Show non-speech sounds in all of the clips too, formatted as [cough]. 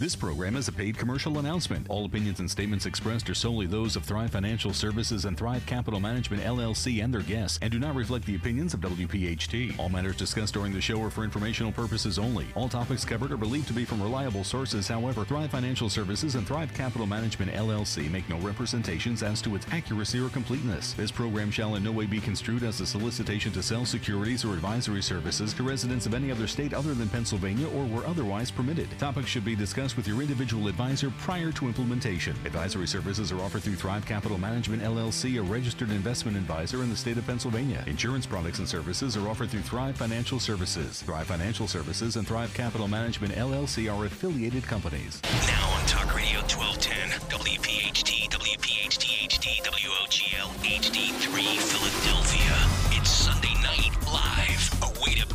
This program is a paid commercial announcement. All opinions and statements expressed are solely those of Thrive Financial Services and Thrive Capital Management LLC and their guests and do not reflect the opinions of WPHT. All matters discussed during the show are for informational purposes only. All topics covered are believed to be from reliable sources. However, Thrive Financial Services and Thrive Capital Management LLC make no representations as to its accuracy or completeness. This program shall in no way be construed as a solicitation to sell securities or advisory services to residents of any other state other than Pennsylvania or where otherwise permitted. Topics should be discussed with your individual advisor prior to implementation. Advisory services are offered through Thrive Capital Management LLC, a registered investment advisor in the state of Pennsylvania. Insurance products and services are offered through Thrive Financial Services. Thrive Financial Services and Thrive Capital Management LLC are affiliated companies. Now on Talk Radio 1210, WPHT, WPHT HD, WOGL HD3 Philadelphia. It's Sunday night live. A way to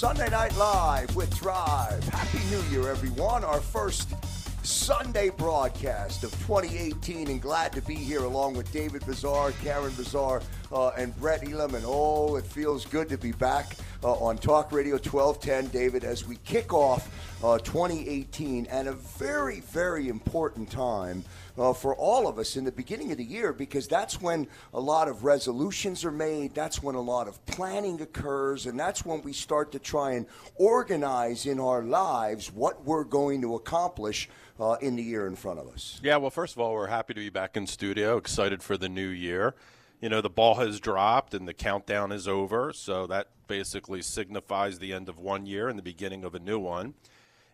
Sunday Night Live with Thrive. Happy New Year, everyone. Our first Sunday broadcast of 2018, and glad to be here along with David Bazaar, Karen Bazaar, uh, and Brett Elam. And oh, it feels good to be back uh, on Talk Radio 1210, David, as we kick off uh, 2018 and a very, very important time uh, for all of us in the beginning of the year because that's when a lot of resolutions are made, that's when a lot of planning occurs, and that's when we start to try and organize in our lives what we're going to accomplish uh, in the year in front of us. Yeah, well, first of all, we're happy to be back in studio, excited for the new year. You know, the ball has dropped and the countdown is over, so that basically signifies the end of one year and the beginning of a new one.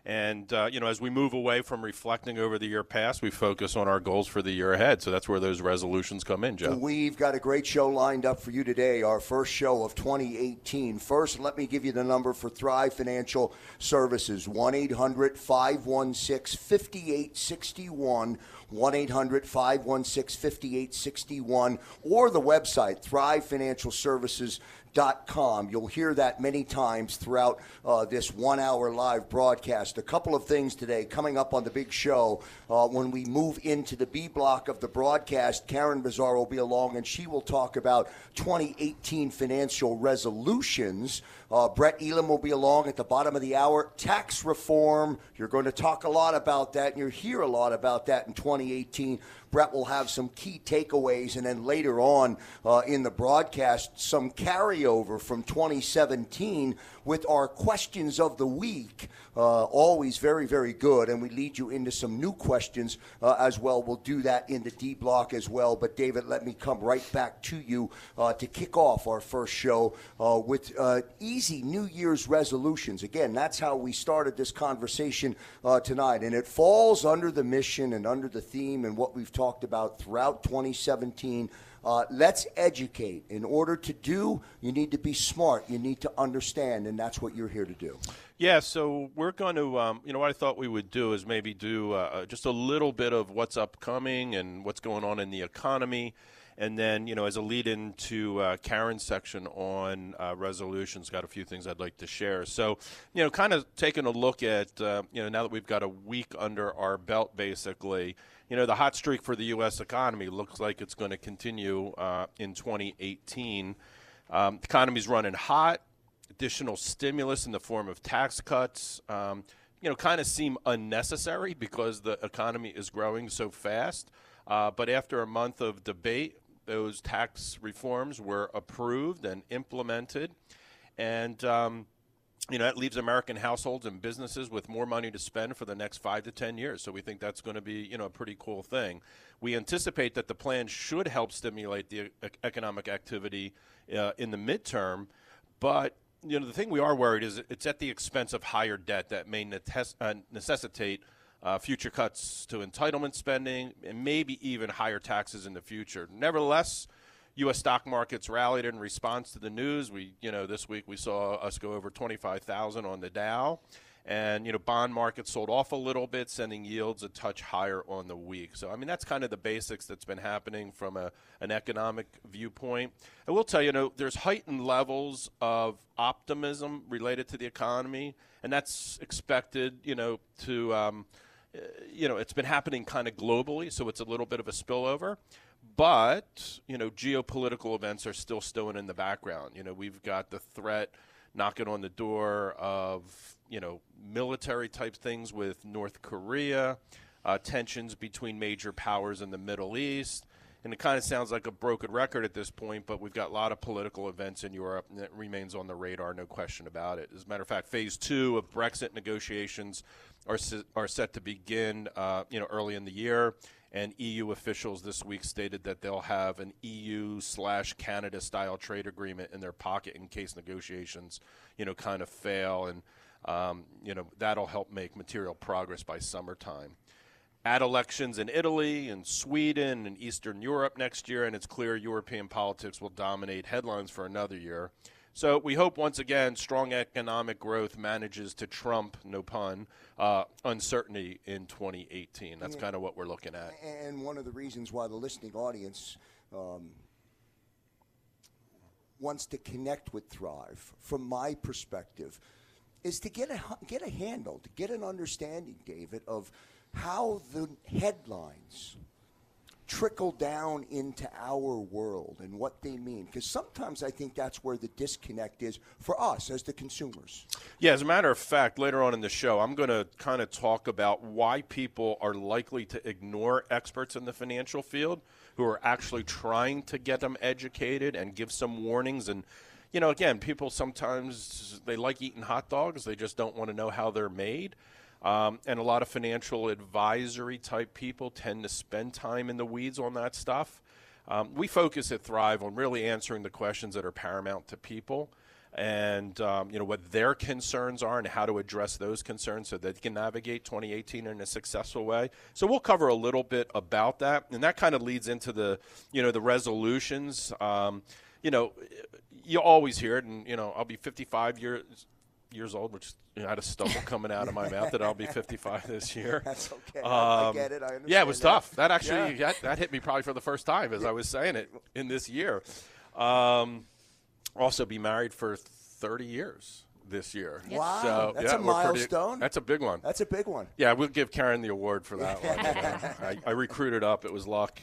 And, uh, you know, as we move away from reflecting over the year past, we focus on our goals for the year ahead. So that's where those resolutions come in, Joe. We've got a great show lined up for you today, our first show of 2018. First, let me give you the number for Thrive Financial Services 1 800 516 5861. 1 800 516 5861. Or the website, Thrive Financial thrivefinancialservices.com. Com. You'll hear that many times throughout uh, this one hour live broadcast. A couple of things today coming up on the big show. Uh, when we move into the B block of the broadcast, Karen Bazaar will be along and she will talk about 2018 financial resolutions. Uh, Brett Elam will be along at the bottom of the hour. Tax reform. You're going to talk a lot about that, and you'll hear a lot about that in 2018. Brett will have some key takeaways, and then later on uh, in the broadcast, some carryover from 2017 with our questions of the week. Uh, always very, very good, and we lead you into some new questions uh, as well. We'll do that in the D block as well. But, David, let me come right back to you uh, to kick off our first show uh, with uh, easy New Year's resolutions. Again, that's how we started this conversation uh, tonight, and it falls under the mission and under the theme and what we've talked about throughout 2017 uh, let's educate. In order to do, you need to be smart. You need to understand, and that's what you're here to do. Yeah, so we're going to, um, you know, what I thought we would do is maybe do uh, just a little bit of what's upcoming and what's going on in the economy. And then, you know, as a lead into uh, Karen's section on uh, resolutions, got a few things I'd like to share. So, you know, kind of taking a look at, uh, you know, now that we've got a week under our belt, basically, you know, the hot streak for the U.S. economy looks like it's going to continue uh, in 2018. Um, the economy's running hot. Additional stimulus in the form of tax cuts, um, you know, kind of seem unnecessary because the economy is growing so fast. Uh, but after a month of debate, those tax reforms were approved and implemented. And, um, you know, that leaves American households and businesses with more money to spend for the next five to 10 years. So we think that's going to be, you know, a pretty cool thing. We anticipate that the plan should help stimulate the economic activity uh, in the midterm. But, you know, the thing we are worried is it's at the expense of higher debt that may uh, necessitate uh, future cuts to entitlement spending and maybe even higher taxes in the future. Nevertheless, U.S. stock markets rallied in response to the news. We, you know, this week we saw us go over 25,000 on the Dow. And, you know, bond markets sold off a little bit, sending yields a touch higher on the week. So, I mean, that's kind of the basics that's been happening from a, an economic viewpoint. I will tell you, you know, there's heightened levels of optimism related to the economy, and that's expected, you know, to, um, you know, it's been happening kind of globally, so it's a little bit of a spillover. but you know, geopolitical events are still stowing in the background. You know, we've got the threat knocking on the door of you know military type things with North Korea, uh, tensions between major powers in the Middle East. And it kind of sounds like a broken record at this point, but we've got a lot of political events in Europe, it remains on the radar, no question about it. As a matter of fact, phase two of Brexit negotiations are, are set to begin, uh, you know, early in the year and EU officials this week stated that they'll have an EU slash Canada style trade agreement in their pocket in case negotiations, you know, kind of fail, and um, you know that'll help make material progress by summertime. Add elections in Italy and Sweden and Eastern Europe next year, and it's clear European politics will dominate headlines for another year. So we hope once again strong economic growth manages to trump, no pun, uh, uncertainty in 2018. That's kind of what we're looking at. And one of the reasons why the listening audience um, wants to connect with Thrive, from my perspective, is to get a get a handle, to get an understanding, David, of how the headlines trickle down into our world and what they mean. Because sometimes i think that's where the disconnect is for us as the consumers. Yeah as a matter of fact later on in the show i'm going to kind of talk about why people are likely to ignore experts in the financial field who are actually trying to get them educated and give some warnings. And you know again people sometimes they like eating hot dogs. They just don't want to know how they're made um, and a lot of financial advisory type people tend to spend time in the weeds on that stuff. Um, we focus at Thrive on really answering the questions that are paramount to people and um, you know what their concerns are and how to address those concerns so that they can navigate 2018 in a successful way. So we'll cover a little bit about that, and that kind of leads into the you know the resolutions. Um, you know, you always hear it, and you know I'll be 55 years years old, which you know, I had a stumble [laughs] coming out of my mouth that I'll be 55 this [laughs] year. That's okay. Um, I get it. I understand. Yeah, it was that. tough. That actually yeah. that, that, hit me probably for the first time as yeah. I was saying it in this year. Um, also, be married for 30 years this year. Wow, so, that's yeah, a milestone. Pretty, that's a big one. That's a big one. Yeah, we'll give Karen the award for that one. [laughs] You know. I, I recruited up. It was luck.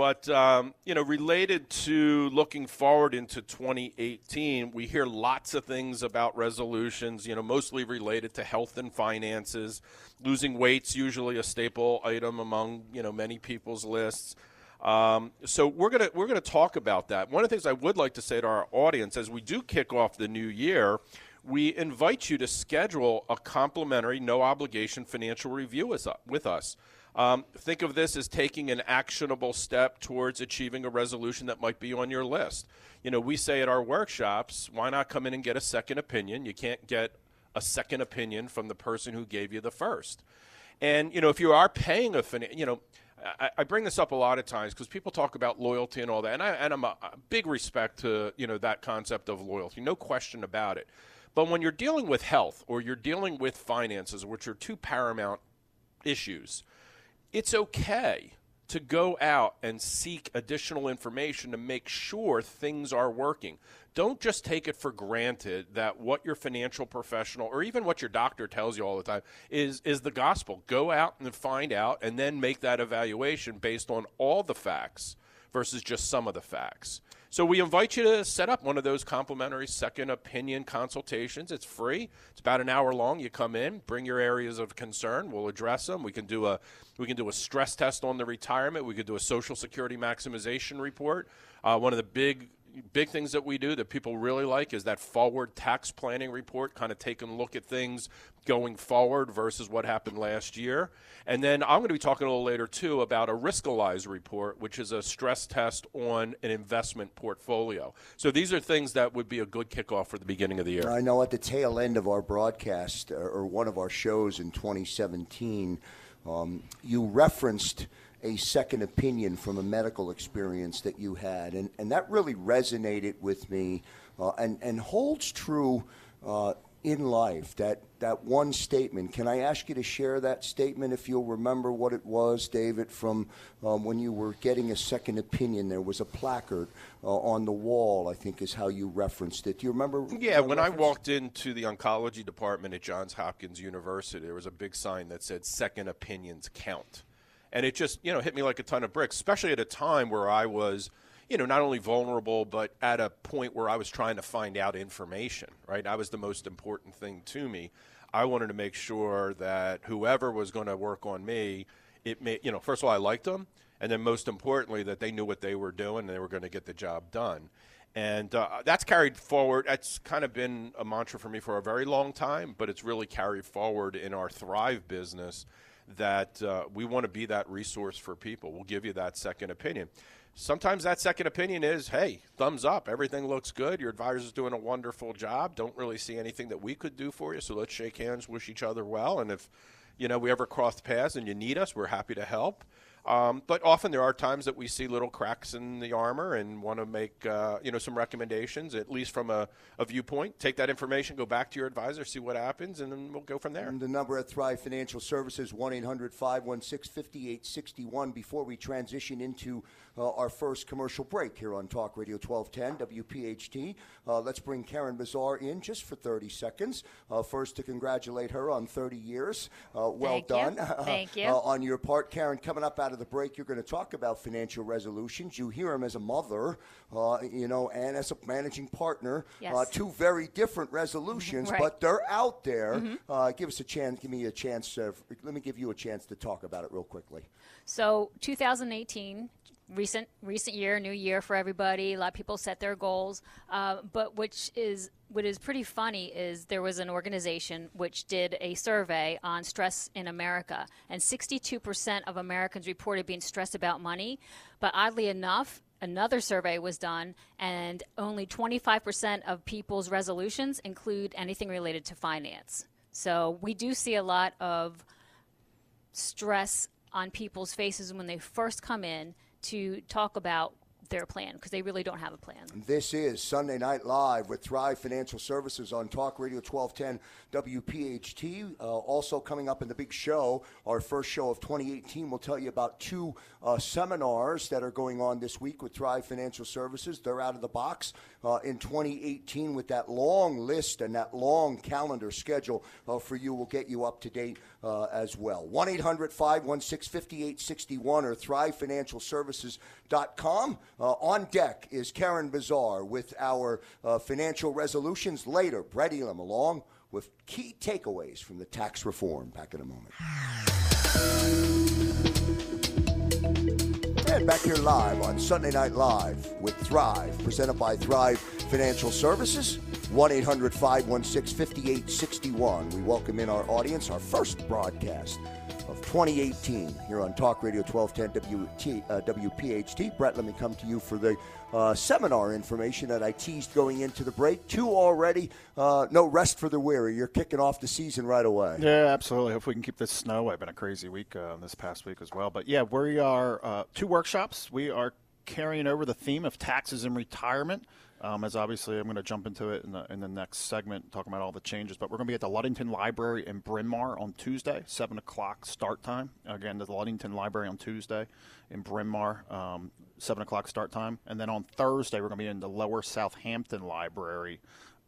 But um, you know, related to looking forward into 2018, we hear lots of things about resolutions. You know, mostly related to health and finances. Losing weight's usually a staple item among you know many people's lists. Um, so we're gonna we're gonna talk about that. One of the things I would like to say to our audience as we do kick off the new year, we invite you to schedule a complimentary, no obligation financial review with us. Um, think of this as taking an actionable step towards achieving a resolution that might be on your list. You know, we say at our workshops, why not come in and get a second opinion? You can't get a second opinion from the person who gave you the first. And, you know, if you are paying a, fin- you know, I, I, bring this up a lot of times because people talk about loyalty and all that, and, I, and I'm a, a big respect to, you know, that concept of loyalty, no question about it. But when you're dealing with health or you're dealing with finances, which are two paramount issues, it's okay to go out and seek additional information to make sure things are working. Don't just take it for granted that what your financial professional or even what your doctor tells you all the time is is the gospel. Go out and find out and then make that evaluation based on all the facts versus just some of the facts. So we invite you to set up one of those complimentary second opinion consultations. It's free. It's about an hour long. You come in, bring your areas of concern. We'll address them. We can do a we can do a stress test on the retirement. We could do a social security maximization report. Uh, one of the big big things that we do that people really like is that forward tax planning report, kind of taking a look at things going forward versus what happened last year. And then I'm going to be talking a little later too about a Riskalyze report, which is a stress test on an investment portfolio. So these are things that would be a good kickoff for the beginning of the year. I know at the tail end of our broadcast or one of our shows in 2017, um, you referenced – a second opinion from a medical experience that you had, and, and that really resonated with me uh, and, and holds true uh, in life. That, that one statement. Can I ask you to share that statement if you'll remember what it was, David, from um, when you were getting a second opinion? There was a placard uh, on the wall, I think is how you referenced it. Do you remember? Yeah, when reference? I walked into the oncology department at Johns Hopkins University, there was a big sign that said second opinions count And it just, you know, hit me like a ton of bricks, especially at a time where I was, you know, not only vulnerable, but at a point where I was trying to find out information, right? That was the most important thing to me. I wanted to make sure that whoever was going to work on me, it may, you know, first of all, I liked them. And then most importantly, that they knew what they were doing and they were going to get the job done. And uh, that's carried forward. That's kind of been a mantra for me for a very long time, but it's really carried forward in our Thrive business that uh, we want to be that resource for people. We'll give you that second opinion. Sometimes that second opinion is, hey, thumbs up, everything looks good. Your advisor's doing a wonderful job. Don't really see anything that we could do for you, so let's shake hands, wish each other well, and if you know we ever cross paths and you need us, we're happy to help. Um, but often there are times that we see little cracks in the armor and want to make uh, you know some recommendations, at least from a, a, viewpoint. Take that information, go back to your advisor, see what happens, and then we'll go from there. And the number at Thrive Financial Services one 5861 Before we transition into uh, our first commercial break here on Talk Radio 1210 WPHT, uh, let's bring Karen Bazaar in just for 30 seconds. Uh, first, to congratulate her on 30 years. Uh, well Thank done. You. [laughs] Thank you. on your part, Karen. Coming up out of the break, you're going to talk about financial resolutions. You hear them as a mother, uh, you know, and as a managing partner. Yes. Uh, two very different resolutions, right. but they're out there. Mm-hmm. Uh, give us a chance. Give me a chance. let me give you a chance to talk about it real quickly. So, 2018, recent recent year, new year for everybody. A lot of people set their goals, uh, but which is what is pretty funny is there was an organization which did a survey on stress in America, and 62% of Americans reported being stressed about money. But oddly enough, another survey was done, and only 25% of people's resolutions include anything related to finance. So we do see a lot of stress on people's faces when they first come in to talk about their plan because they really don't have a plan. This is Sunday Night Live with Thrive Financial Services on Talk Radio 1210 WPHT. Uh, also coming up in the big show, our first show of 2018, we'll tell you about two uh, seminars that are going on this week with Thrive Financial Services. They're out of the box uh, in 2018 with that long list and that long calendar schedule uh, for you. We'll get you up to date uh, as well. 1 800 516 5861 or thrivefinancialservices.com. Uh, on deck is Karen Bazaar with our uh, financial resolutions. Later, Brett Elam along with key takeaways from the tax reform. Back in a moment. And back here live on Sunday Night Live with Thrive, presented by Thrive Financial Services. 1 800 516 5861. We welcome in our audience, our first broadcast 2018 here on Talk Radio 1210 WT, uh, WPHT. Brett, let me come to you for the uh, seminar information that I teased going into the break. Two already. Uh, no rest for the weary. You're kicking off the season right away. Yeah, absolutely. Hope we can keep this snow. I've been a crazy week uh, this past week as well. But yeah, we are uh, two workshops. We are carrying over the theme of taxes and retirement. Um, as obviously I'm going to jump into it in the, in the next segment, talking about all the changes. But we're going to be at the Ludington Library in Bryn Mawr on Tuesday, 7 o'clock start time. Again, the Ludington Library on Tuesday in Bryn Mawr, um, 7 o'clock start time. And then on Thursday, we're going to be in the Lower Southampton Library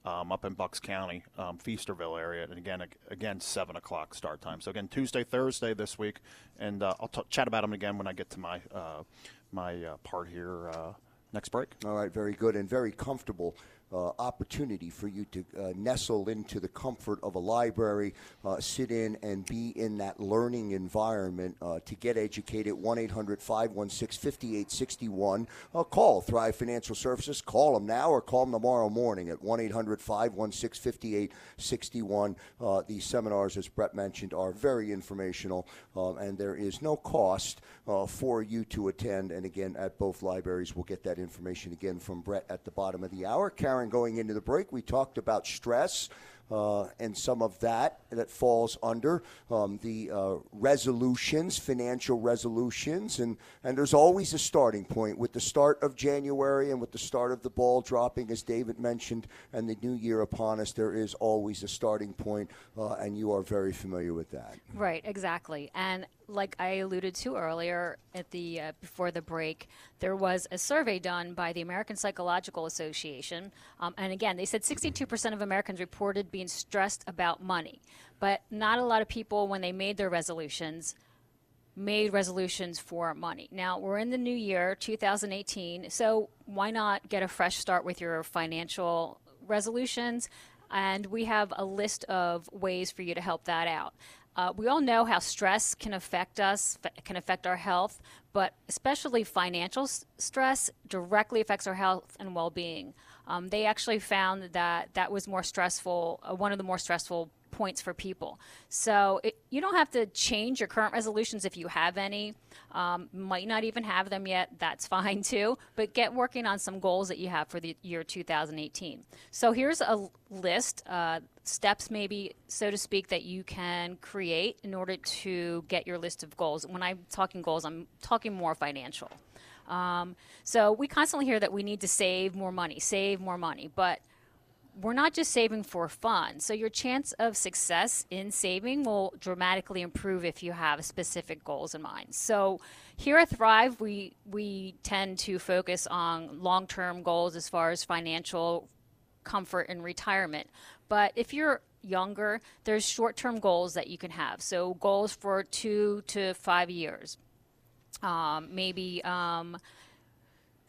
um, up in Bucks County, um, Feasterville area, and again, again, seven o'clock start time. So again, Tuesday, Thursday this week, and uh, I'll t- chat about them again when I get to my uh, my uh, part here uh, next break. All right, very good and very comfortable uh, opportunity for you to uh, nestle into the comfort of a library, uh, sit in and be in that learning environment uh, to get educated. 1 800 516 5861. Uh, call Thrive Financial Services. Call them now or call them tomorrow morning at 1 800 516 5861. Uh, these seminars, as Brett mentioned, are very informational um, and there is no cost for you to attend. And again, at both libraries, we'll get that information again from Brett at the bottom of the hour. Karen going into the break. We talked about stress uh, and some of that that falls under um, the uh, resolutions, financial resolutions, and and there's always a starting point with the start of January and with the start of the ball dropping, as David mentioned, and the new year upon us. There is always a starting point, uh, and you are very familiar with that. Right, exactly, and like I alluded to earlier at the uh, before the break, there was a survey done by the American Psychological Association, um, and again, they said 62% of Americans reported being stressed about money, but not a lot of people when they made their resolutions made resolutions for money. Now, we're in the new year, 2018, so why not get a fresh start with your financial resolutions? And we have a list of ways for you to help that out. Uh, we all know how stress can affect us, can affect our health, but especially financial stress directly affects our health and well being. Um, they actually found that that was more stressful, uh, one of the more stressful points for people. So it, you don't have to change your current resolutions if you have any. Um, might not even have them yet. That's [laughs] fine too. But get working on some goals that you have for the year 2018. So here's a list, uh, steps maybe, so to speak, that you can create in order to get your list of goals. When I'm talking goals, I'm talking more financial. Um, so we constantly hear that we need to save more money, save more money, but we're not just saving for fun. So your chance of success in saving will dramatically improve if you have specific goals in mind. So here at Thrive, we we tend to focus on long-term goals as far as financial comfort and retirement. But if you're younger, there's short-term goals that you can have. So goals for 2 to 5 years. Um, maybe um,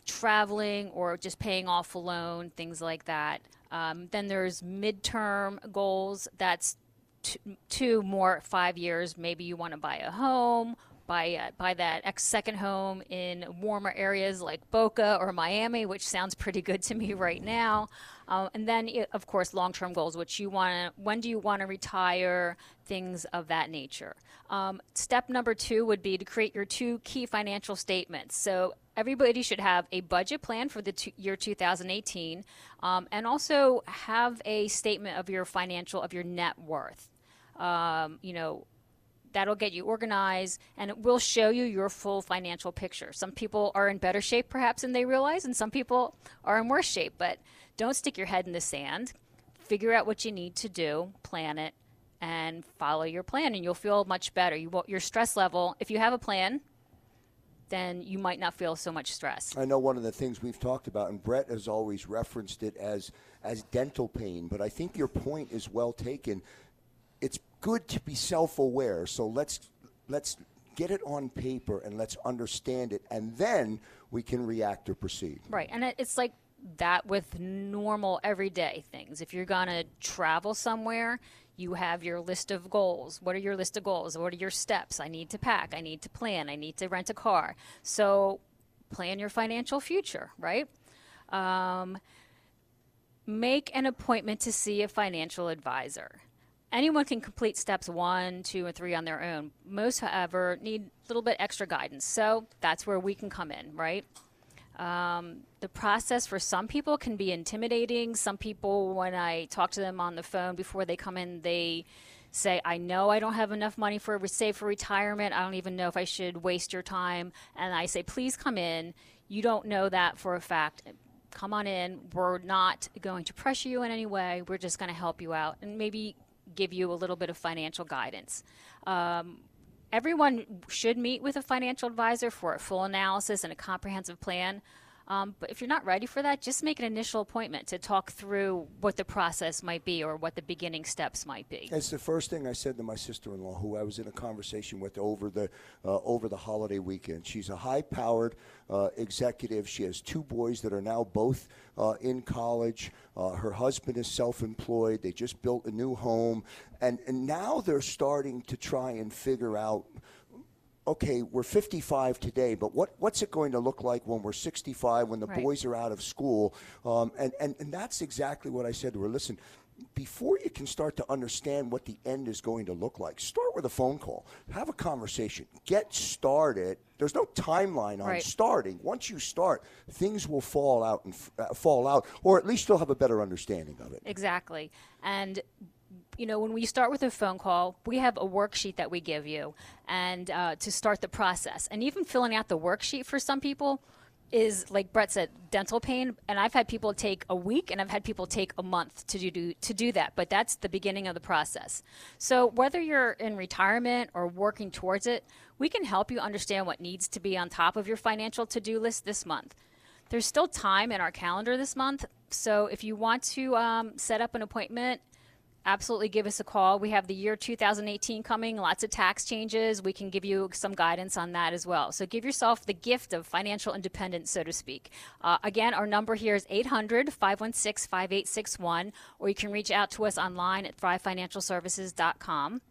traveling or just paying off a loan, things like that. Um, then there's midterm goals. That's t- two more five years. Maybe you want to buy a home, buy uh, buy that ex second home in warmer areas like Boca or Miami, which sounds pretty good to me right now. Uh, and then, of course, long-term goals, which you want to. When do you want to retire? Things of that nature. Um, step number two would be to create your two key financial statements. So everybody should have a budget plan for the year 2018 um, and also have a statement of your financial of your net worth um, you know that'll get you organized and it will show you your full financial picture some people are in better shape perhaps than they realize and some people are in worse shape but don't stick your head in the sand figure out what you need to do plan it and follow your plan and you'll feel much better you your stress level if you have a plan then you might not feel so much stress. I know one of the things we've talked about, and Brett has always referenced it as as dental pain, but I think your point is well taken. It's good to be self-aware, so let's let's get it on paper and let's understand it, and then we can react or proceed. Right, and it's like that with normal everyday things. If you're gonna travel somewhere, you have your list of goals. What are your list of goals? What are your steps? I need to pack. I need to plan. I need to rent a car. So plan your financial future, right? Um, make an appointment to see a financial advisor. Anyone can complete steps one, two, and three on their own. Most, however, need a little bit extra guidance. So that's where we can come in, right? Um, the process for some people can be intimidating. Some people, when I talk to them on the phone before they come in, they say, I know I don't have enough money for save for retirement. I don't even know if I should waste your time. And I say, please come in. You don't know that for a fact. Come on in. We're not going to pressure you in any way. We're just going to help you out and maybe give you a little bit of financial guidance. Um, everyone should meet with a financial advisor for a full analysis and a comprehensive plan. Um, but if you're not ready for that, just make an initial appointment to talk through what the process might be or what the beginning steps might be. It's the first thing I said to my sister-in-law, who I was in a conversation with over the uh, over the holiday weekend. She's a high-powered uh, executive. She has two boys that are now both uh, in college. Uh, her husband is self-employed. They just built a new home, and and now they're starting to try and figure out okay, we're 55 today, but what, what's it going to look like when we're 65, when the Right. boys are out of school? Um, and, and, and that's exactly what I said to her. Listen, before you can start to understand what the end is going to look like, start with a phone call, have a conversation, get started. There's no timeline on Right. starting. Once you start, things will fall out and f- uh, fall out, or at least you'll have a better understanding of it. Exactly. And you know, when we start with a phone call, we have a worksheet that we give you, and uh, to start the process. And even filling out the worksheet for some people is, like Brett said, dental pain. And I've had people take a week, and I've had people take a month to do to do that. But that's the beginning of the process. So whether you're in retirement or working towards it, we can help you understand what needs to be on top of your financial to-do list this month. There's still time in our calendar this month, so if you want to um, set up an appointment absolutely give us a call. We have the year 2018 coming, lots of tax changes. We can give you some guidance on that as well. So give yourself the gift of financial independence, so to speak. Uh, again, our number here is 800 516 5861, or you can reach out to us online at thrivefinancialservices.com.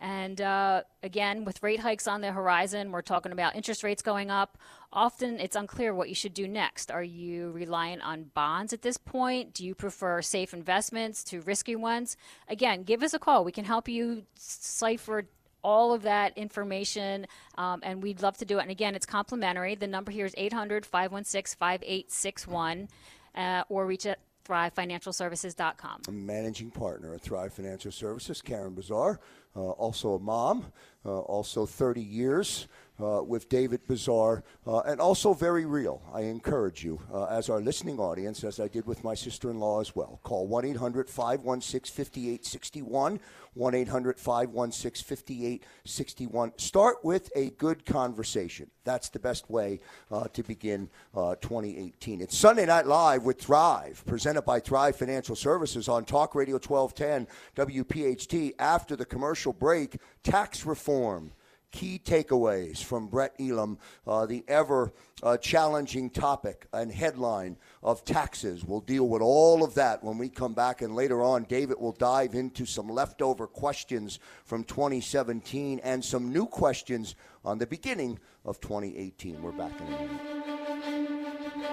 And uh, again, with rate hikes on the horizon, we're talking about interest rates going up. Often it's unclear what you should do next. Are you reliant on bonds at this point? Do you prefer safe investments to risky ones? Again, give us a call. We can help you cipher all of that information, um, and we'd love to do it. And again, it's complimentary. The number here is 800 516 5861, uh, or reach thrivefinancialservices.com. Managing partner at Thrive Financial Services, Karen Bazaar, uh, also a mom, uh, also 30 years uh, with David Bazaar, uh, and also very real. I encourage you, uh, as our listening audience, as I did with my sister in law as well, call 1 800 516 5861. 1 800 516 5861. Start with a good conversation. That's the best way uh, to begin uh, 2018. It's Sunday Night Live with Thrive, presented by Thrive Financial Services on Talk Radio 1210 WPHT. After the commercial break, tax reform key takeaways from Brett Elam, uh, the ever uh, challenging topic and headline of taxes. We'll deal with all of that when we come back, and later on, David will dive into some leftover questions from 2017 and some new questions on the beginning of 2018. We're back in a minute.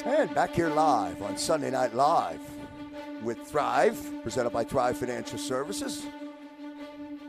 And back here live on Sunday Night Live with Thrive, presented by Thrive Financial Services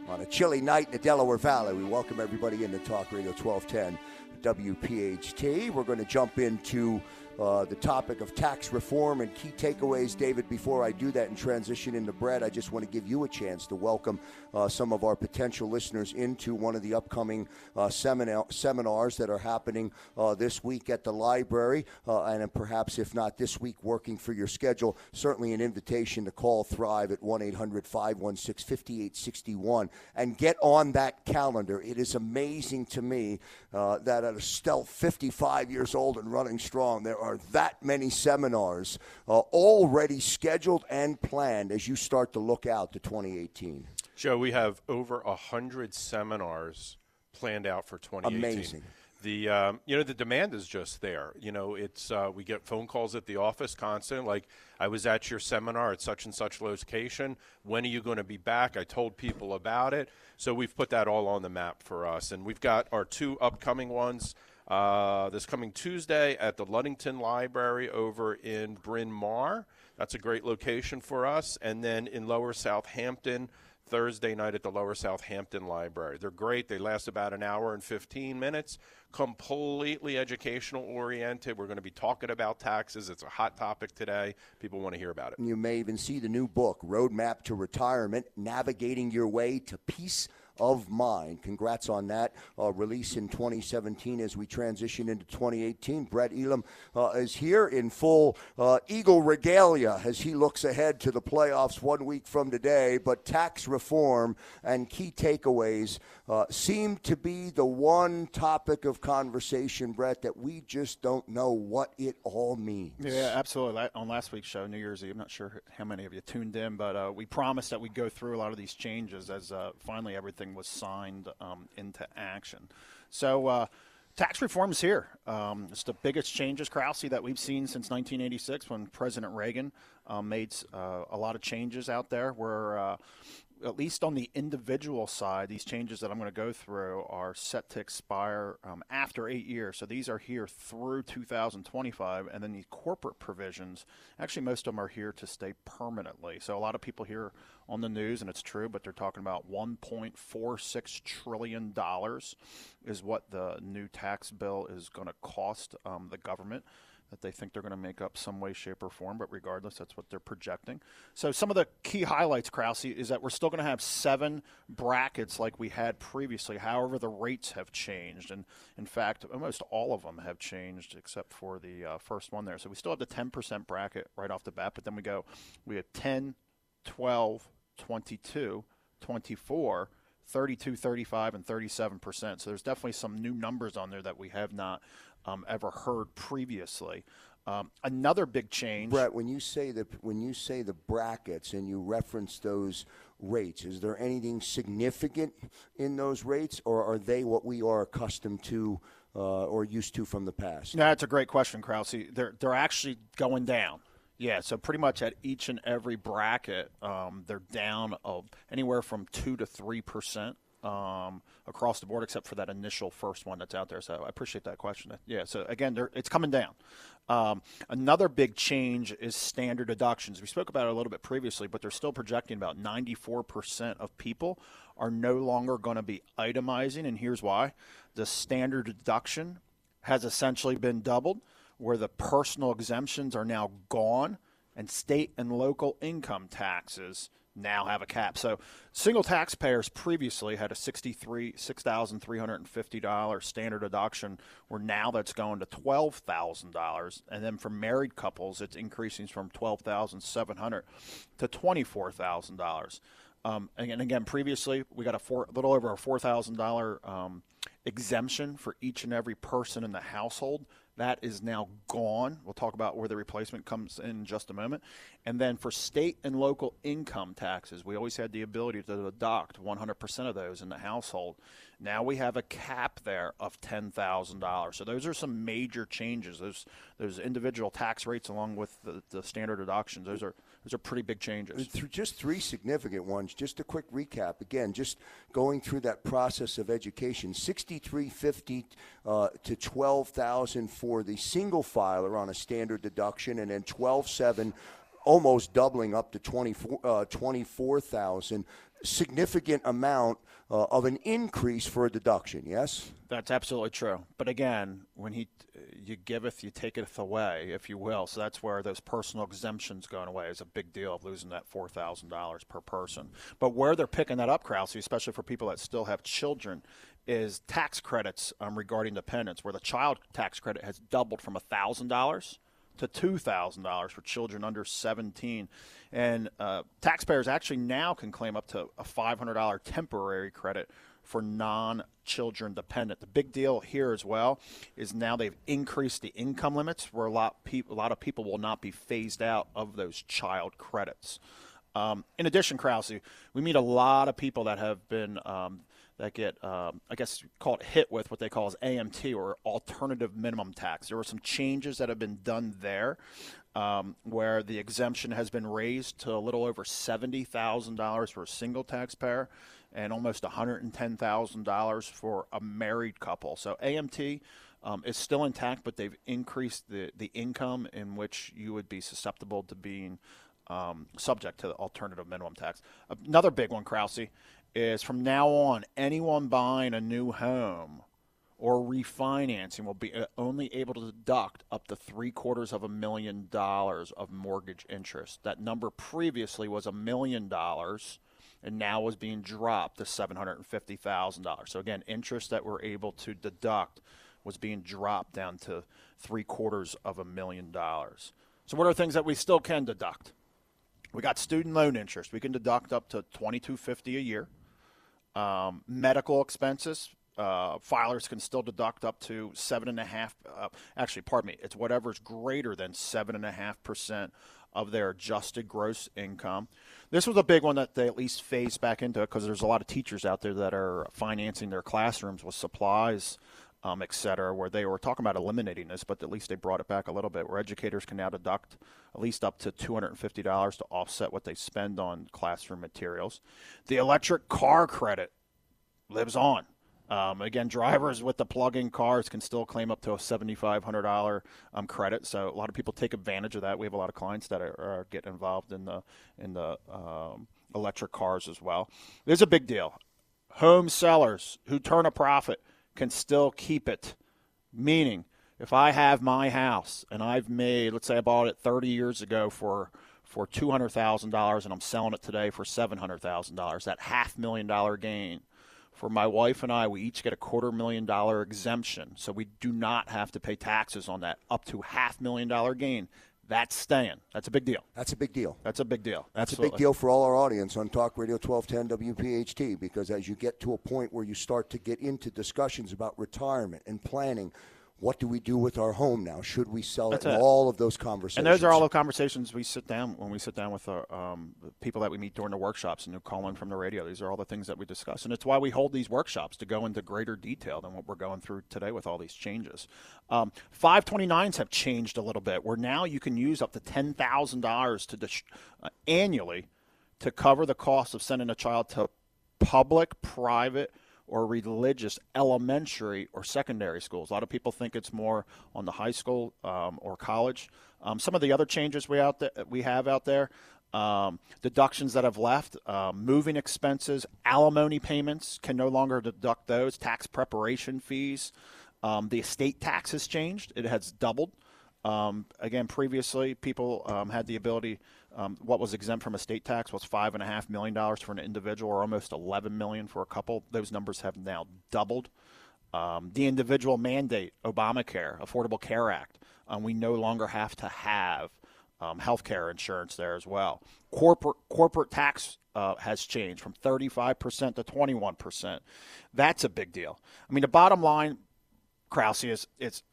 on a chilly night in the Delaware Valley. We welcome everybody into Talk Radio 1210 WPHT. We're going to jump into uh, the topic of tax reform and key takeaways. David, before I do that and transition into Brett, I just want to give you a chance to welcome uh, some of our potential listeners into one of the upcoming uh, seminar- seminars that are happening uh, this week at the library. Uh, and perhaps, if not this week, working for your schedule, certainly an invitation to call Thrive at 1 800 516 5861 and get on that calendar. It is amazing to me uh, that at a stealth 55 years old and running strong, there are that many seminars uh, already scheduled and planned as you start to look out to 2018. Joe, we have over a hundred seminars planned out for 2018. Amazing. The um, you know the demand is just there. You know it's uh, we get phone calls at the office constant. Like I was at your seminar at such and such location. When are you going to be back? I told people about it. So we've put that all on the map for us, and we've got our two upcoming ones. Uh, this coming Tuesday at the Ludington Library over in Bryn Mawr. That's a great location for us. And then in Lower Southampton, Thursday night at the Lower Southampton Library. They're great. They last about an hour and 15 minutes, completely educational oriented. We're going to be talking about taxes. It's a hot topic today. People want to hear about it. You may even see the new book, Roadmap to Retirement Navigating Your Way to Peace of mine. Congrats on that uh, release in 2017 as we transition into 2018. Brett Elam uh, is here in full uh, Eagle regalia as he looks ahead to the playoffs one week from today. But tax reform and key takeaways uh, seem to be the one topic of conversation, Brett, that we just don't know what it all means. Yeah, absolutely. On last week's show, New Year's Eve, I'm not sure how many of you tuned in, but uh, we promised that we'd go through a lot of these changes as finally everything was signed um, into action. So, uh, tax reform is here. Um, it's the biggest changes, Krause, that we've seen since 1986 when President Reagan um, made uh, a lot of changes out there where uh, at least on the individual side, these changes that I'm going to go through are set to expire um, after eight years. So these are here through 2025. And then the corporate provisions, actually, most of them are here to stay permanently. So a lot of people hear on the news, and it's true, but they're talking about $1.46 trillion is what the new tax bill is going to cost um, the government that they think they're going to make up some way, shape, or form. But regardless, that's what they're projecting. So some of the key highlights, Krause, is that we're still going to have seven brackets like we had previously. However, the rates have changed, and in fact, almost all of them have changed except for the uh, first one there. So we still have the 10% bracket right off the bat, but then we go, we have 10, 12, 22, 24. 32, 35, and 37 percent. So there's definitely some new numbers on there that we have not um, ever heard previously. Um, another big change, Brett. When you say the when you say the brackets and you reference those rates. Is there anything significant in those rates, or are they what we are accustomed to uh, or used to from the past? No, that's a great question, Krause. They're they're actually going down. Yeah, so pretty much at each and every bracket, um, they're down of anywhere from two to three percent um, across the board, except for that initial first one that's out there. So I appreciate that question. Yeah, so again, it's coming down. Um, another big change is standard deductions. We spoke about it a little bit previously, but they're still projecting about 94% of people are no longer going to be itemizing, and here's why: the standard deduction has essentially been doubled, where the personal exemptions are now gone, and state and local income taxes now have a cap. So single taxpayers previously had a sixty-three six thousand three hundred and fifty dollars standard deduction, where now that's going to twelve thousand dollars, and then for married couples, it's increasing from twelve thousand seven hundred to twenty-four thousand um, dollars. And again, previously we got a four, little over a four thousand um, exemption for each and every person in the household. That is now gone. We'll talk about where the replacement comes in just a moment. And then for state and local income taxes, we always had the ability to deduct 100% of those in the household. Now we have a cap there of $10,000. So those are some major changes. Those those individual tax rates along with the, the standard deductions, those are those are pretty big changes. Just three significant ones. Just a quick recap. Again, just going through that process of education. 6350 uh, to 12,000 for the single filer on a standard deduction and then 12.7 almost doubling up to 24 uh, 24,000 significant amount uh, of an increase for a deduction. Yes, that's absolutely true. But again, when he you giveth, you taketh away, if you will. So that's where those personal exemptions going away is a big deal of losing that four thousand dollars per person. But where they're picking that up, Krause, especially for people that still have children, is tax credits um, regarding dependents, where the child tax credit has doubled from thousand dollars to $2,000 for children under 17. And uh, taxpayers actually now can claim up to a $500 temporary credit for non children dependent. The big deal here as well is now they've increased the income limits where a lot, pe- a lot of people will not be phased out of those child credits. Um, in addition, Krause, we meet a lot of people that have been um, that get, um, I guess, called hit with what they call as AMT or alternative minimum tax. There were some changes that have been done there. Um, where the exemption has been raised to a little over $70,000 for a single taxpayer and almost $110,000 for a married couple. So AMT um, is still intact, but they've increased the, the income in which you would be susceptible to being um, subject to the alternative minimum tax. Another big one, Krause, is from now on, anyone buying a new home or refinancing will be uh, only able to deduct up to three quarters of a million dollars of mortgage interest. That number previously was a million dollars and now is being dropped to $750,000. So again, interest that we're able to deduct was being dropped down to three quarters of a million dollars. So what are things that we still can deduct? We got student loan interest. We can deduct up to 2250 a year. Um, medical expenses, uh, filers can still deduct up to seven and a half. Uh, actually, pardon me, it's whatever's greater than seven and a half percent of their adjusted gross income. This was a big one that they at least phased back into because there's a lot of teachers out there that are financing their classrooms with supplies, um, et cetera, where they were talking about eliminating this, but at least they brought it back a little bit, where educators can now deduct at least up to $250 to offset what they spend on classroom materials. The electric car credit lives on. Um, again, drivers with the plug-in cars can still claim up to a seventy-five hundred dollar um, credit. So a lot of people take advantage of that. We have a lot of clients that are, are getting involved in the in the um, electric cars as well. There's a big deal. Home sellers who turn a profit can still keep it. Meaning, if I have my house and I've made, let's say I bought it 30 years ago for for two hundred thousand dollars and I'm selling it today for seven hundred thousand dollars, that half million dollar gain for my wife and I, we each get a quarter million dollar exemption. So we do not have to pay taxes on that up to half million dollar gain. That's staying. That's a big deal. That's a big deal. That's a big deal. That's Absolutely. a big deal for all our audience on Talk Radio 1210 WPHT because as you get to a point where you start to get into discussions about retirement and planning, what do we do with our home now? Should we sell That's it? It. all of those conversations. And those are all the conversations we sit down when we sit down with our, um, the people that we meet during the workshops and who call in from the radio. These are all the things that we discuss, and it's why we hold these workshops to go into greater detail than what we're going through today with all these changes. Um, 529s have changed a little bit, where now you can use up to ten thousand dollars to dis- uh, annually to cover the cost of sending a child to public, private, or religious elementary or secondary schools. A lot of people think it's more on the high school um, or college. Um, some of the other changes we out there, we have out there. Um, deductions that have left, uh, moving expenses, alimony payments can no longer deduct those. Tax preparation fees, um, the estate tax has changed; it has doubled. Um, again, previously, people um, had the ability. Um, what was exempt from estate tax was five and a half million dollars for an individual, or almost eleven million for a couple. Those numbers have now doubled. Um, the individual mandate, Obamacare, Affordable Care Act, um, we no longer have to have um, health care insurance there as well. Corporate corporate tax uh, has changed from 35% to 21%. That's a big deal. I mean, the bottom line, Krause, is it's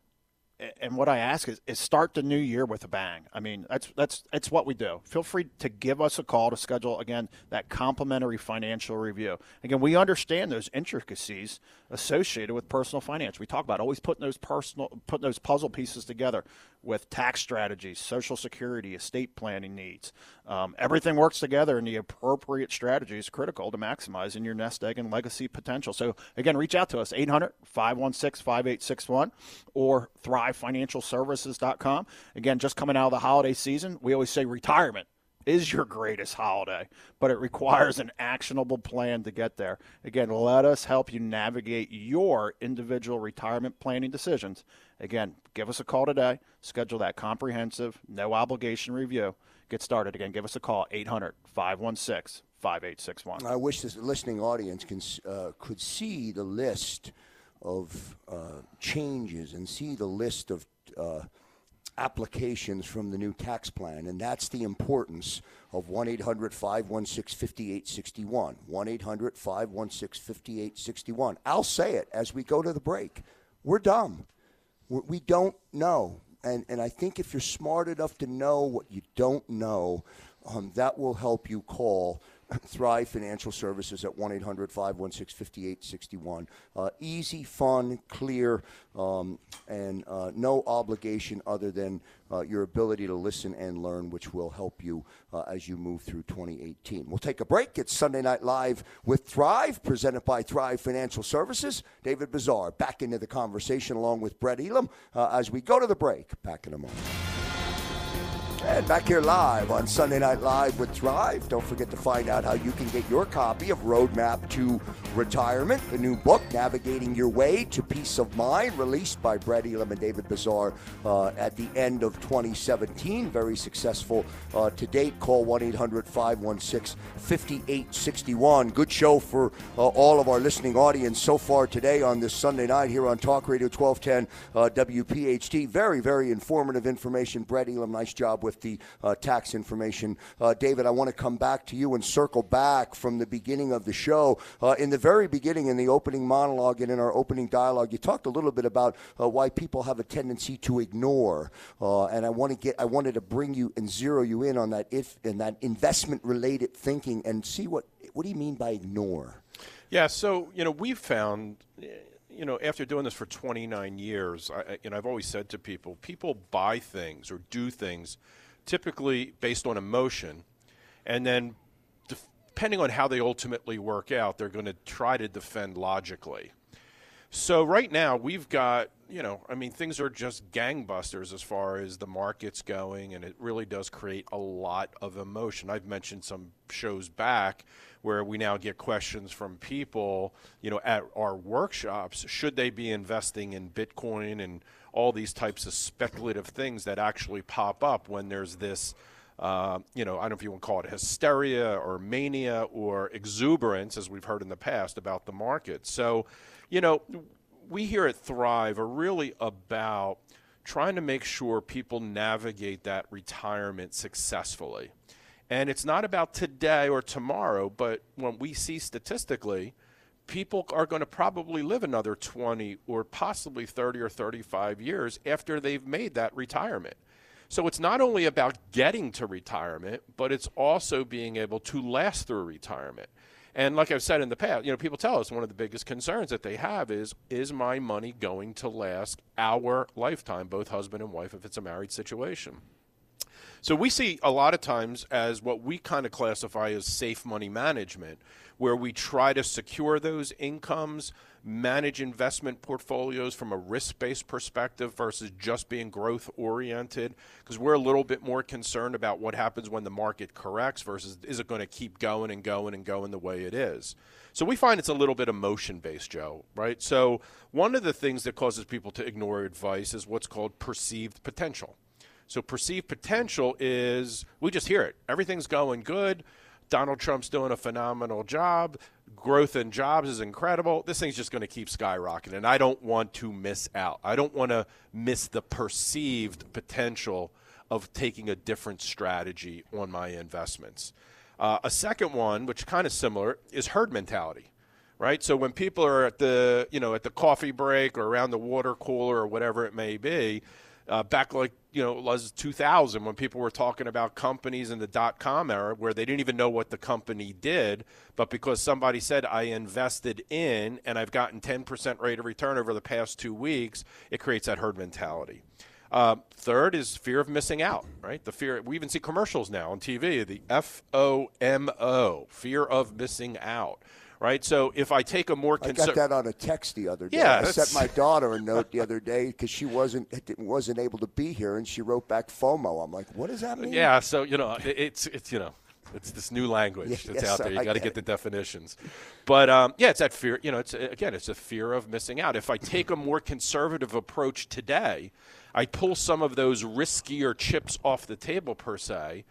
and what I ask is, is start the new year with a bang. I mean, that's that's that's what we do. Feel free to give us a call to schedule again that complimentary financial review. Again, we understand those intricacies associated with personal finance. We talk about always putting those personal putting those puzzle pieces together with tax strategies, social security, estate planning needs. Um, everything works together, and the appropriate strategy is critical to maximizing your nest egg and legacy potential. So, again, reach out to us 800 516 5861 or thrivefinancialservices.com. Again, just coming out of the holiday season, we always say retirement is your greatest holiday, but it requires an actionable plan to get there. Again, let us help you navigate your individual retirement planning decisions. Again, give us a call today, schedule that comprehensive, no obligation review. Get started. Again, give us a call, 800 516 5861. I wish this listening audience can, uh, could see the list of uh, changes and see the list of uh, applications from the new tax plan, and that's the importance of 1 800 516 5861. 1 800 516 5861. I'll say it as we go to the break. We're dumb. We don't know. And, and I think if you're smart enough to know what you don't know, um, that will help you call [clears throat] Thrive Financial Services at 1 800 516 5861. Uh, easy, fun, clear, um, and uh, no obligation other than uh, your ability to listen and learn, which will help you uh, as you move through 2018. We'll take a break. It's Sunday Night Live with Thrive, presented by Thrive Financial Services. David Bazaar back into the conversation along with Brett Elam uh, as we go to the break. Back in a moment. And back here live on Sunday Night Live with Thrive. Don't forget to find out how you can get your copy of Roadmap to Retirement, the new book, Navigating Your Way to Peace of Mind, released by Brett Elam and David Bazaar uh, at the end of 2017. Very successful uh, to date. Call 1 800 516 5861. Good show for uh, all of our listening audience so far today on this Sunday night here on Talk Radio 1210 uh, WPHT. Very, very informative information. Brett Elam, nice job with the uh, tax information. Uh, David, I want to come back to you and circle back from the beginning of the show. Uh, in the very beginning, in the opening monologue and in our opening dialogue, you talked a little bit about uh, why people have a tendency to ignore, uh, and I want to get, I wanted to bring you and zero you in on that if in that investment related thinking and see what what do you mean by ignore? Yeah, so you know we've found you know, after doing this for 29 years, I, you know, I've always said to people, people buy things or do things typically based on emotion, and then depending on how they ultimately work out, they're going to try to defend logically. So right now we've got, you know, I mean things are just gangbusters as far as the market's going and it really does create a lot of emotion. I've mentioned some shows back where we now get questions from people, you know, at our workshops, should they be investing in Bitcoin and all these types of speculative things that actually pop up when there's this uh, you know, I don't know if you want to call it hysteria or mania or exuberance, as we've heard in the past about the market. So, you know, we here at Thrive are really about trying to make sure people navigate that retirement successfully. And it's not about today or tomorrow, but when we see statistically, people are going to probably live another 20 or possibly 30 or 35 years after they've made that retirement. So it's not only about getting to retirement, but it's also being able to last through retirement. And like I've said in the past, you know, people tell us one of the biggest concerns that they have is is my money going to last our lifetime, both husband and wife, if it's a married situation? So we see a lot of times as what we kind of classify as safe money management, where we try to secure those incomes, manage investment portfolios from a risk based perspective versus just being growth oriented, because we're a little bit more concerned about what happens when the market corrects versus is it going to keep going and going and going the way it is. So we find it's a little bit emotion based, Joe, right? So one of the things that causes people to ignore advice is what's called perceived potential. So perceived potential is we just hear it. Everything's going good. Donald Trump's doing a phenomenal job. Growth in jobs is incredible. This thing's just going to keep skyrocketing. And I don't want to miss out. I don't want to miss the perceived potential of taking a different strategy on my investments. Uh, a second one, which kind of similar, is herd mentality right? So when people are at the you know at the coffee break or around the water cooler or whatever it may be, uh, back like you know was 2000 when people were talking about companies in the dot com era where they didn't even know what the company did but because somebody said i invested in and i've gotten 10% rate of return over the past two weeks it creates that herd mentality. Uh, third is fear of missing out right? The fear we even see commercials now on tv the f-o-m-o fear of missing out right? So if I take a more conser- I got that on a text the other day. Yeah, I sent my [laughs] daughter a note the other day because she wasn't wasn't able to be here, and she wrote back FOMO. I'm like, what does that mean? Yeah, so you know, it's it's you know. It's this new language yeah, [laughs] that's yes, out there. You got to get, the definitions, but um, yeah, it's that fear. You know, it's again, it's a fear of missing out. If I take a more conservative approach today, I pull some of those riskier chips off the table per se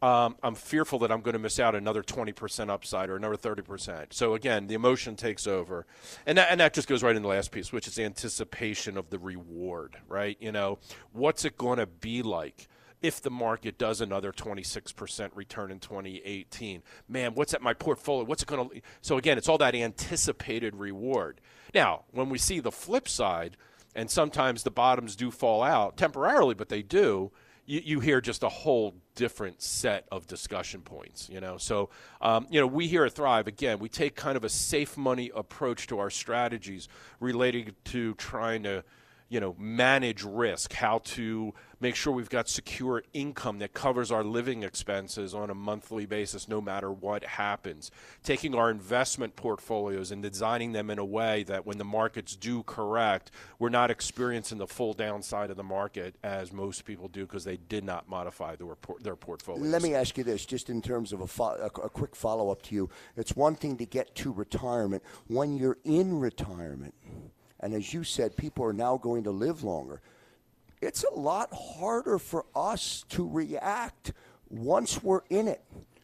um, I'm fearful that I'm going to miss out another 20% upside or another 30%. So again, the emotion takes over, and that, and that just goes right in the last piece, which is anticipation of the reward, right? You know, what's it going to be like? if the market does another 26% return in 2018. Man, what's at my portfolio? What's it going to So again, it's all that anticipated reward. Now, when we see the flip side, and sometimes the bottoms do fall out temporarily, but they do, you, you hear just a whole different set of discussion points, you know. So, um, you know, we here at Thrive, again, we take kind of a safe money approach to our strategies relating to trying to you know, manage risk, how to make sure we've got secure income that covers our living expenses on a monthly basis no matter what happens. Taking our investment portfolios and designing them in a way that when the markets do correct, we're not experiencing the full downside of the market as most people do because they did not modify their, their portfolios. Let me ask you this, just in terms of a, fo- a quick follow up to you. It's one thing to get to retirement. When you're in retirement, and as you said, people are now going to live longer. It's a lot harder for us to react once we're in it.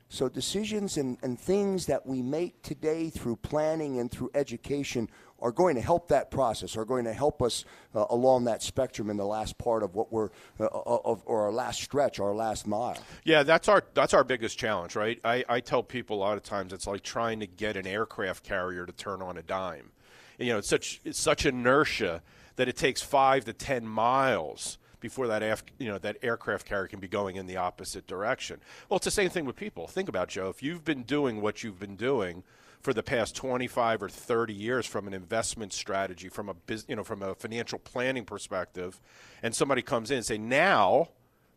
So, decisions and, and things that we make today through planning and through education are going to help that process, are going to help us uh, along that spectrum in the last part of what we're, uh, uh of, or our last stretch, our last mile. Yeah, that's our that's our biggest challenge, right? I, I tell people a lot of times it's like trying to get an aircraft carrier to turn on a dime you know, it's such it's such inertia that it takes five to ten miles before that af- you know that aircraft carrier can be going in the opposite direction. Well, it's the same thing with people. Think about Joe. If you've been doing what you've been doing for the past 25 or 30 years from an investment strategy, from a biz- you know from a financial planning perspective, and somebody comes in and say, now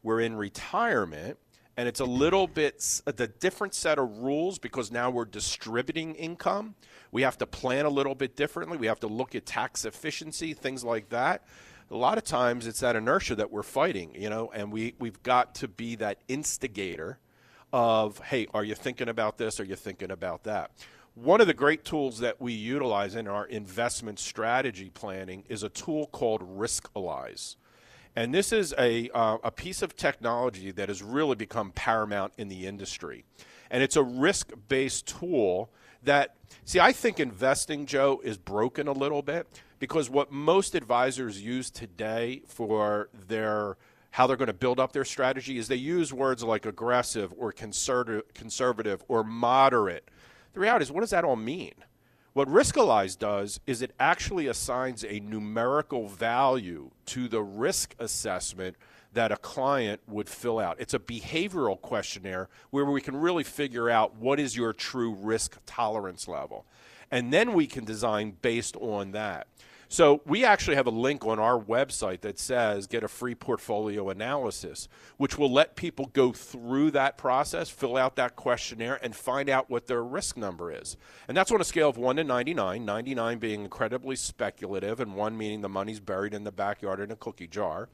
we're in retirement and it's a little bit uh, the different set of rules because now we're distributing income. We have to plan a little bit differently. We have to look at tax efficiency, things like that. A lot of times it's that inertia that we're fighting, you know, and we, we've got to be that instigator of, hey, are you thinking about this? Are you thinking about that? One of the great tools that we utilize in our investment strategy planning is a tool called Riskalyze. And this is a, uh, a piece of technology that has really become paramount in the industry. And it's a risk based tool that, see, I think investing, Joe, is broken a little bit because what most advisors use today for their how they're going to build up their strategy is they use words like aggressive or conservative, conservative or moderate. The reality is, what does that all mean? What Riskalyze does is it actually assigns a numerical value to the risk assessment that a client would fill out. It's a behavioral questionnaire where we can really figure out what is your true risk tolerance level. And then we can design based on that. So we actually have a link on our website that says get a free portfolio analysis, which will let people go through that process, fill out that questionnaire, and find out what their risk number is. And that's on a scale of 1 to 99, 99 being incredibly speculative, and 1 meaning the money's buried in the backyard in a cookie jar.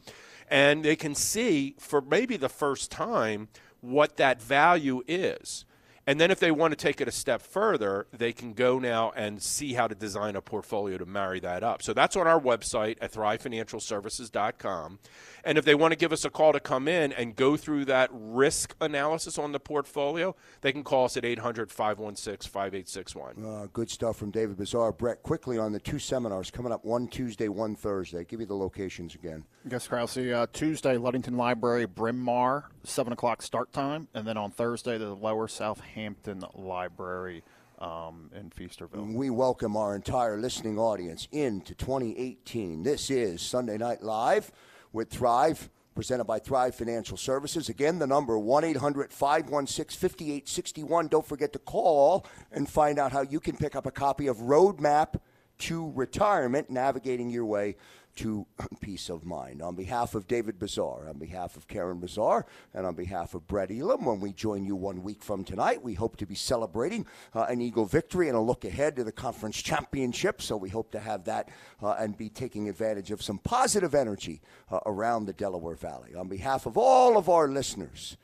And they can see for maybe the first time what that value is. And then if they want to take it a step further, they can go now and see how to design a portfolio to marry that up. So that's on our website at thrivefinancialservices.com. And if they want to give us a call to come in and go through that risk analysis on the portfolio, they can call us at 800 516 5861. Uh, good stuff from David Bazaar. Brett, quickly on the two seminars coming up one Tuesday, one Thursday. Give me the locations again. Yes, Krause. Uh, Tuesday, Ludington Library, Bryn Mawr, 7 o'clock start time. And then on Thursday, the Lower Southampton Library um, in Feasterville. We welcome our entire listening audience into 2018. This is Sunday Night Live with Thrive, presented by Thrive Financial Services. Again, the number 1 800 516 5861. Don't forget to call and find out how you can pick up a copy of Roadmap to Retirement Navigating Your Way to [clears throat] peace of mind. On behalf of David Bazaar, on behalf of Karen Bazaar, and on behalf of Brett Elam, when we join you one week from tonight, we hope to be celebrating uh, an Eagle victory and a look ahead to the conference championship. So we hope to have that uh, and be taking advantage of some positive energy uh, around the Delaware Valley. On behalf of all of our listeners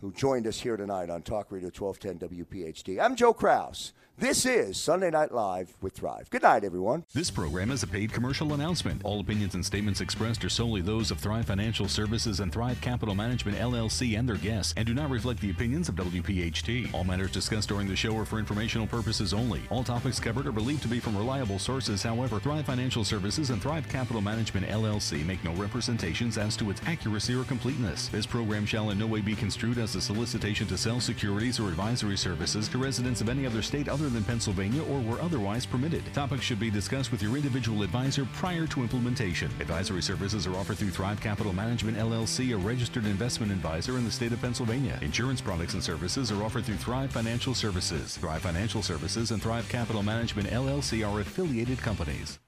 who joined us here tonight on Talk Radio 1210 WPHT, I'm Joe Kraus. This is Sunday Night Live with Thrive. Good night, everyone. This program is a paid commercial announcement. All opinions and statements expressed are solely those of Thrive Financial Services and Thrive Capital Management LLC and their guests, and do not reflect the opinions of WPHT. All matters discussed during the show are for informational purposes only. All topics covered are believed to be from reliable sources. However, Thrive Financial Services and Thrive Capital Management LLC make no representations as to its accuracy or completeness. This program shall in no way be construed as a solicitation to sell securities or advisory services to residents of any other state other than Pennsylvania or were otherwise permitted. Topics should be discussed with your individual advisor prior to implementation. Advisory services are offered through Thrive Capital Management LLC, a registered investment advisor in the state of Pennsylvania. Insurance products and services are offered through Thrive Financial Services. Thrive Financial Services and Thrive Capital Management LLC are affiliated companies.